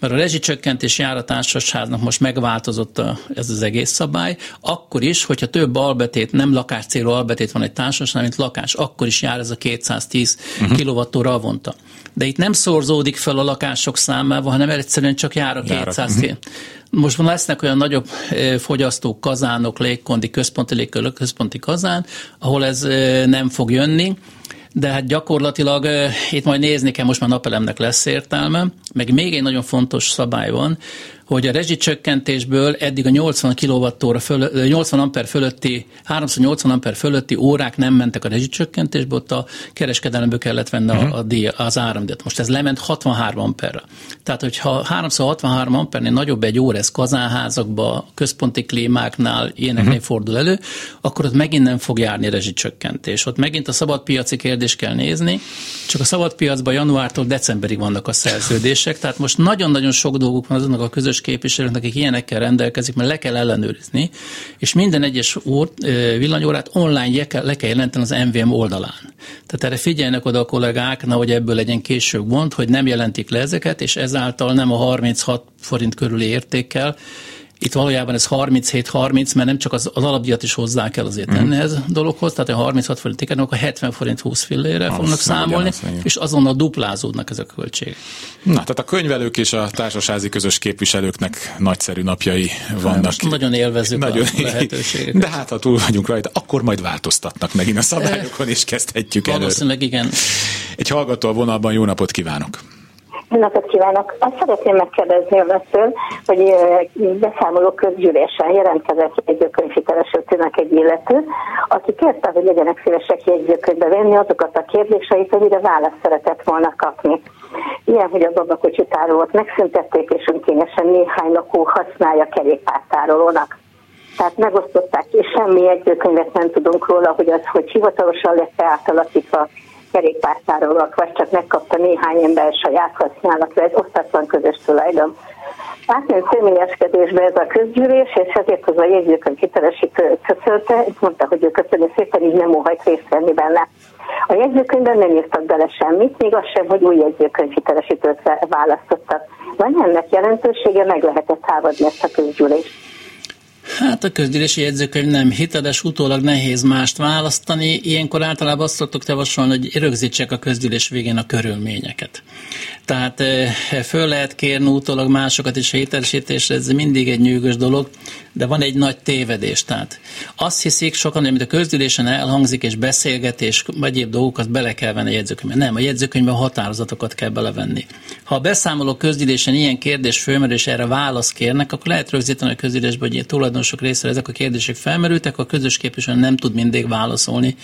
mert a rezsicsökkentés jár a társasháznak most megváltozott a, ez az egész szabály, akkor is, hogyha több albetét, nem lakás célú albetét van egy társasnál, mint lakás, akkor is jár ez a 210 uh-huh. kWh avonta. De itt nem szorzódik fel a lakások számával, hanem egyszerűen csak jár a 200 uh-huh. Most van lesznek olyan nagyobb fogyasztók, kazánok, légkondi, központi légkörök, központi kazán, ahol ez nem fog jönni, de hát gyakorlatilag itt majd nézni kell, most már napelemnek lesz értelme, meg még egy nagyon fontos szabály van, hogy a rezsicsökkentésből eddig a 80 kWh föl, 80 amper fölötti, 380 amper fölötti órák nem mentek a rezsicsökkentésbe, ott a kereskedelemből kellett venni uh-huh. a, a díj, az áramdíjat. Most ez lement 63 amperre. Tehát, hogyha 363 ampernél nagyobb egy óra, ez kazánházakba, központi klímáknál, ilyeneknél uh-huh. fordul elő, akkor ott megint nem fog járni rezsicsökkentés. Ott megint a szabadpiaci kérdést kell nézni, csak a szabadpiacban januártól decemberig vannak a szerződések, tehát most nagyon-nagyon sok dolguk van azonnak a közös képviselők, akik ilyenekkel rendelkezik, mert le kell ellenőrizni, és minden egyes ór, villanyórát online le kell jelenteni az MVM oldalán. Tehát erre figyeljenek oda a kollégák, hogy ebből legyen később gond, hogy nem jelentik le ezeket, és ezáltal nem a 36 forint körüli értékkel itt valójában ez 37-30, mert nem csak az, az alapdíjat is hozzá kell azért tenni mm. ez a dologhoz, tehát a 36 forint tiket, akkor 70 forint 20 fillére az fognak számolni, és azonnal duplázódnak ezek a költségek. Na, tehát a könyvelők és a társasházi közös képviselőknek nagyszerű napjai vannak. Most nagyon élvezzük nagyon, a lehetőségeket. De hát, ha túl vagyunk rajta, akkor majd változtatnak megint a [laughs] szabályokon, és kezdhetjük el. Valószínűleg igen. Egy hallgató a vonalban, jó napot kívánok! Napot kívánok! Azt szeretném megkérdezni önöktől, hogy beszámoló közgyűlésen jelentkezett jegyzőkönyvhitelesítőnek egy illető, aki kérte, hogy legyenek szívesek jegyzőkönyvbe venni azokat a kérdéseit, amire választ szeretett volna kapni. Ilyen, hogy a babakocsi tárolót megszüntették, és önkényesen néhány lakó használja kerékpártárolónak. Tehát megosztották, és semmi jegyzőkönyvet nem tudunk róla, hogy az, hogy hivatalosan lett átalakítva, kerékpártárolók, vagy csak megkapta néhány ember saját használatra, ez osztatlan közös tulajdon. Átment személyeskedésbe ez a közgyűlés, és ezért az a jegyzőkönyv hitelesítő köszölte, és mondta, hogy ő köszönjük szépen, így nem óhajt részt venni benne. A jegyzőkönyvben nem írtak bele semmit, még az sem, hogy új jegyzőkönyv hitelesítőt választottak. Van ennek jelentősége, meg lehetett támadni ezt a közgyűlést. Hát a közgyűlési jegyzőkönyv nem hiteles, utólag nehéz mást választani. Ilyenkor általában azt szoktuk javasolni, hogy rögzítsek a közgyűlés végén a körülményeket. Tehát eh, föl lehet kérni utólag másokat is a hitelesítésre, ez mindig egy nyűgös dolog, de van egy nagy tévedés. Tehát azt hiszik sokan, hogy amit a közgyűlésen elhangzik, és beszélgetés, vagy egyéb dolgokat bele kell venni a jegyzőkönyvbe. Nem, a jegyzőkönyvben határozatokat kell belevenni. Ha a beszámoló közgyűlésen ilyen kérdés fölmerül, és erre választ kérnek, akkor lehet rögzíteni a közgyűlésben, hogy tulajdonosok részéről ezek a kérdések felmerültek, a közös képviselő nem tud mindig válaszolni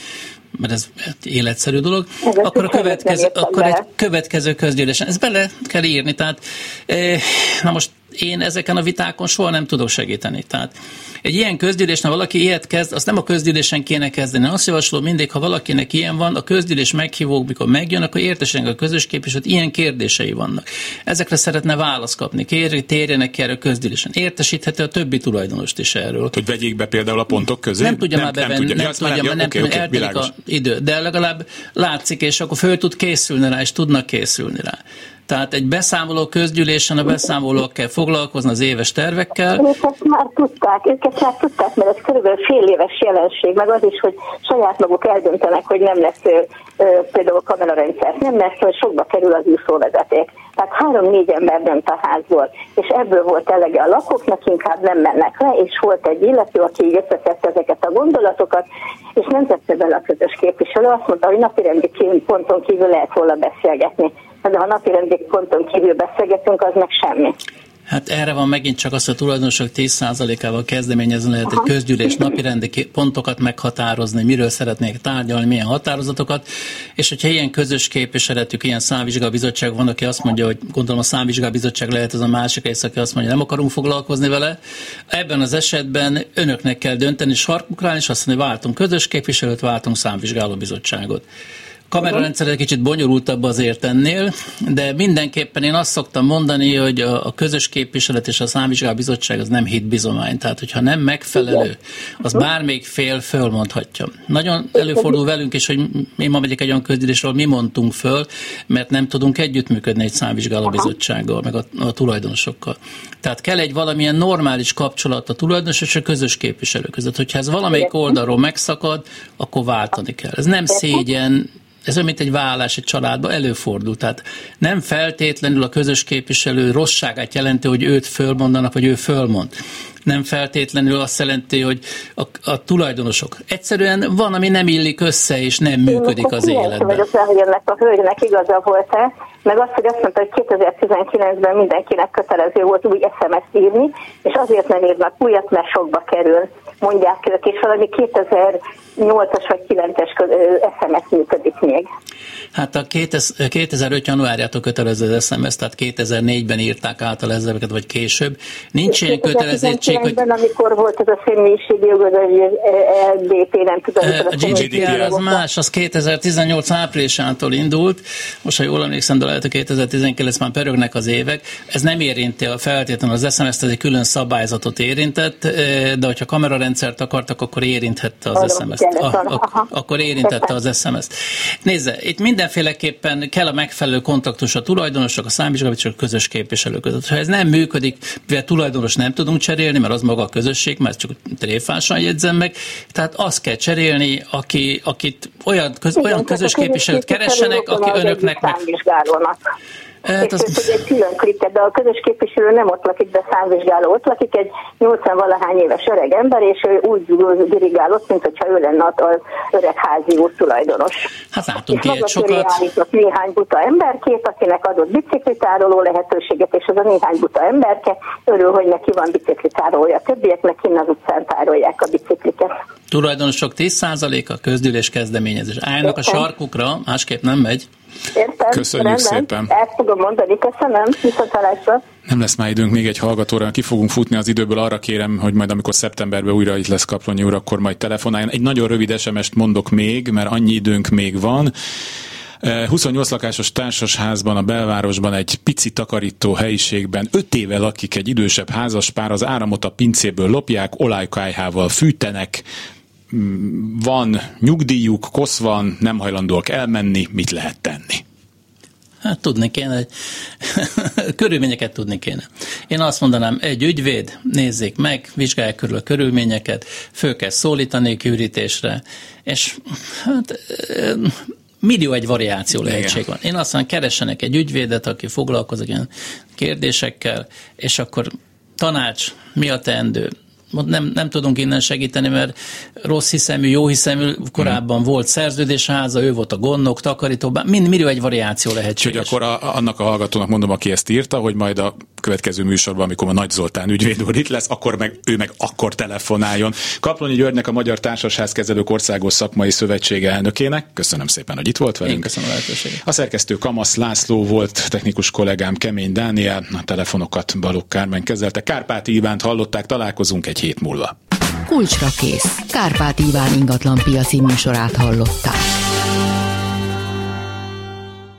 mert ez életszerű dolog, ez akkor, a következő, akkor egy következő közgyűlésen, ezt bele kell írni, tehát eh, na most én ezeken a vitákon soha nem tudok segíteni. Tehát egy ilyen közgyűlésnél valaki ilyet kezd, azt nem a közgyűlésen kéne kezdeni. Azt javaslom mindig, ha valakinek ilyen van, a közgyűlés meghívók, mikor megjön, akkor értessenek a közös képviselőt, ilyen kérdései vannak. Ezekre szeretne választ kapni. Kérj, térjenek ki erre a közgyűlésen. Értesíthető a többi tulajdonost is erről. Hogy vegyék be például a pontok közé? Nem tudja nem, már bevenni, nem tudja, nem, tudja, nem, nem, tudja, okay, okay, a idő. De legalább látszik, és akkor föl tud készülni rá, és tudnak készülni rá. Tehát egy beszámoló közgyűlésen a beszámolók kell foglalkozni az éves tervekkel. Ők ezt már tudták, őket már tudták, mert ez körülbelül fél éves jelenség, meg az is, hogy saját maguk eldöntenek, hogy nem lesz például kamerarendszer, nem lesz, hogy sokba kerül az úszóvezeték. Tehát három-négy ember dönt a házból, és ebből volt elege a lakóknak, inkább nem mennek le, és volt egy illető, aki így összetette ezeket a gondolatokat, és nem tette bele a közös képviselő, azt mondta, hogy napirendi ponton kívül lehet volna beszélgetni de ha napi rendi ponton kívül beszélgetünk, az meg semmi. Hát erre van megint csak azt, a tulajdonosok 10%-ával kezdeményezni lehet egy közgyűlés napirendi pontokat meghatározni, miről szeretnék tárgyalni, milyen határozatokat, és hogyha ilyen közös képviseletük, ilyen számvizsgálbizottság van, aki azt mondja, hogy gondolom a számvizsgálbizottság lehet az a másik rész, aki azt mondja, nem akarunk foglalkozni vele, ebben az esetben önöknek kell dönteni sarkukra, és azt mondani, váltunk közös képviselőt, váltunk számvizsgálóbizottságot kamerarendszer egy kicsit bonyolultabb azért ennél, de mindenképpen én azt szoktam mondani, hogy a, a közös képviselet és a számvizsgálbizottság az nem hitbizomány. Tehát, hogyha nem megfelelő, az bármelyik fél fölmondhatja. Nagyon előfordul velünk is, hogy én ma megyek egy olyan közgyűlésről, mi mondtunk föl, mert nem tudunk együttműködni egy számvizsgálóbizottsággal, meg a, a tulajdonosokkal. Tehát kell egy valamilyen normális kapcsolat a tulajdonos és a közös képviselő között. Hogyha ez valamelyik oldalról megszakad, akkor váltani kell. Ez nem szégyen, ez olyan, mint egy vállás egy családban előfordul. Tehát nem feltétlenül a közös képviselő rosszságát jelenti, hogy őt fölmondanak, vagy ő fölmond nem feltétlenül azt jelenti, hogy a, a tulajdonosok. Egyszerűen van, ami nem illik össze, és nem működik az életben. Vagy az, hogy ennek a hölgynek igaza volt-e, meg azt, hogy azt mondta, hogy 2019-ben mindenkinek kötelező volt új SMS-t írni, és azért nem írnak újat, mert sokba kerül, mondják ők, és valami 2008-as vagy 9-es SMS működik még. Hát a 2005. januárjától kötelező az SMS, tehát 2004-ben írták által ezeket, vagy később. Nincs ilyen kötelezettség, hogy... amikor volt ez a személyiségi jog, az LDP, nem tudom. A GDPR az más, az 2018 áprilisától indult, most ha jól emlékszem, de lehet, hogy 2019 már perögnek az évek. Ez nem érinti a feltétlenül az SMS-t, ez egy külön szabályzatot érintett, de hogyha kamerarendszert akartak, akkor érinthette az SMS-t. Akkor érintette az SMS-t. Nézze, itt mindenféleképpen kell a megfelelő kontaktus a tulajdonosok, a számvizsgálat és a közös képviselő között. Ha ez nem működik, mivel tulajdonos nem tudunk cserélni, mert az maga a közösség, mert csak tréfásan jegyzem meg, tehát azt kell cserélni, aki, akit olyan, köz, olyan közös képviselőt keressenek, aki önöknek meg... Hát az... Ez egy külön kliket, de a közös képviselő nem ott lakik, de számvizsgáló ott lakik, egy 80-valahány éves öreg ember, és ő úgy dirigál ott, mint hogyha ő lenne az öreg házi úr tulajdonos. Hát látunk ilyet sokat. néhány buta emberkét, akinek adott biciklitároló lehetőséget, és az a néhány buta emberke örül, hogy neki van biciklitárolója. Többieknek innen az utcán tárolják a bicikliket. Tulajdonosok 10%-a közdülés kezdeményezés. Állnak a sarkukra, másképp nem megy. Értem, Köszönjük rendben. szépen. Ezt fogom mondani, köszönöm, viszontalásra. Nem lesz már időnk még egy hallgatóra, ki fogunk futni az időből, arra kérem, hogy majd amikor szeptemberben újra itt lesz Kaplonyi úr, akkor majd telefonáljon. Egy nagyon rövid SMS-t mondok még, mert annyi időnk még van. 28 lakásos társasházban a belvárosban egy pici takarító helyiségben 5 éve lakik egy idősebb házaspár, az áramot a pincéből lopják, olajkájhával fűtenek, van nyugdíjuk, kosz van, nem hajlandóak elmenni, mit lehet tenni? Hát tudni kéne, [laughs] körülményeket tudni kéne. Én azt mondanám, egy ügyvéd, nézzék meg, vizsgálják körül a körülményeket, föl kell szólítani kürítésre, és hát millió egy variáció lehetség van. Én azt mondom, keressenek egy ügyvédet, aki foglalkozik ilyen kérdésekkel, és akkor tanács, mi a teendő? Nem, nem tudunk innen segíteni, mert rossz hiszemű, jó hiszemű, korábban hmm. volt szerződésháza, ő volt a gondnok, takarító, mind millió egy variáció lehetséges. Úgyhogy akkor a, annak a hallgatónak mondom, aki ezt írta, hogy majd a következő műsorban, amikor a Nagy Zoltán ügyvéd úr itt lesz, akkor meg ő meg akkor telefonáljon. Kaplonyi Györgynek a Magyar Társasházkezelők Országos Szakmai Szövetsége elnökének. Köszönöm szépen, hogy itt volt velünk. Én köszönöm a lehetőséget. A szerkesztő Kamasz László volt, technikus kollégám Kemény Dániel, a telefonokat Balogh Kármen kezelte. Kárpáti Ivánt hallották, találkozunk egy hét múlva. Kulcsra kész. Kárpát Iván ingatlan piaci műsorát hallották.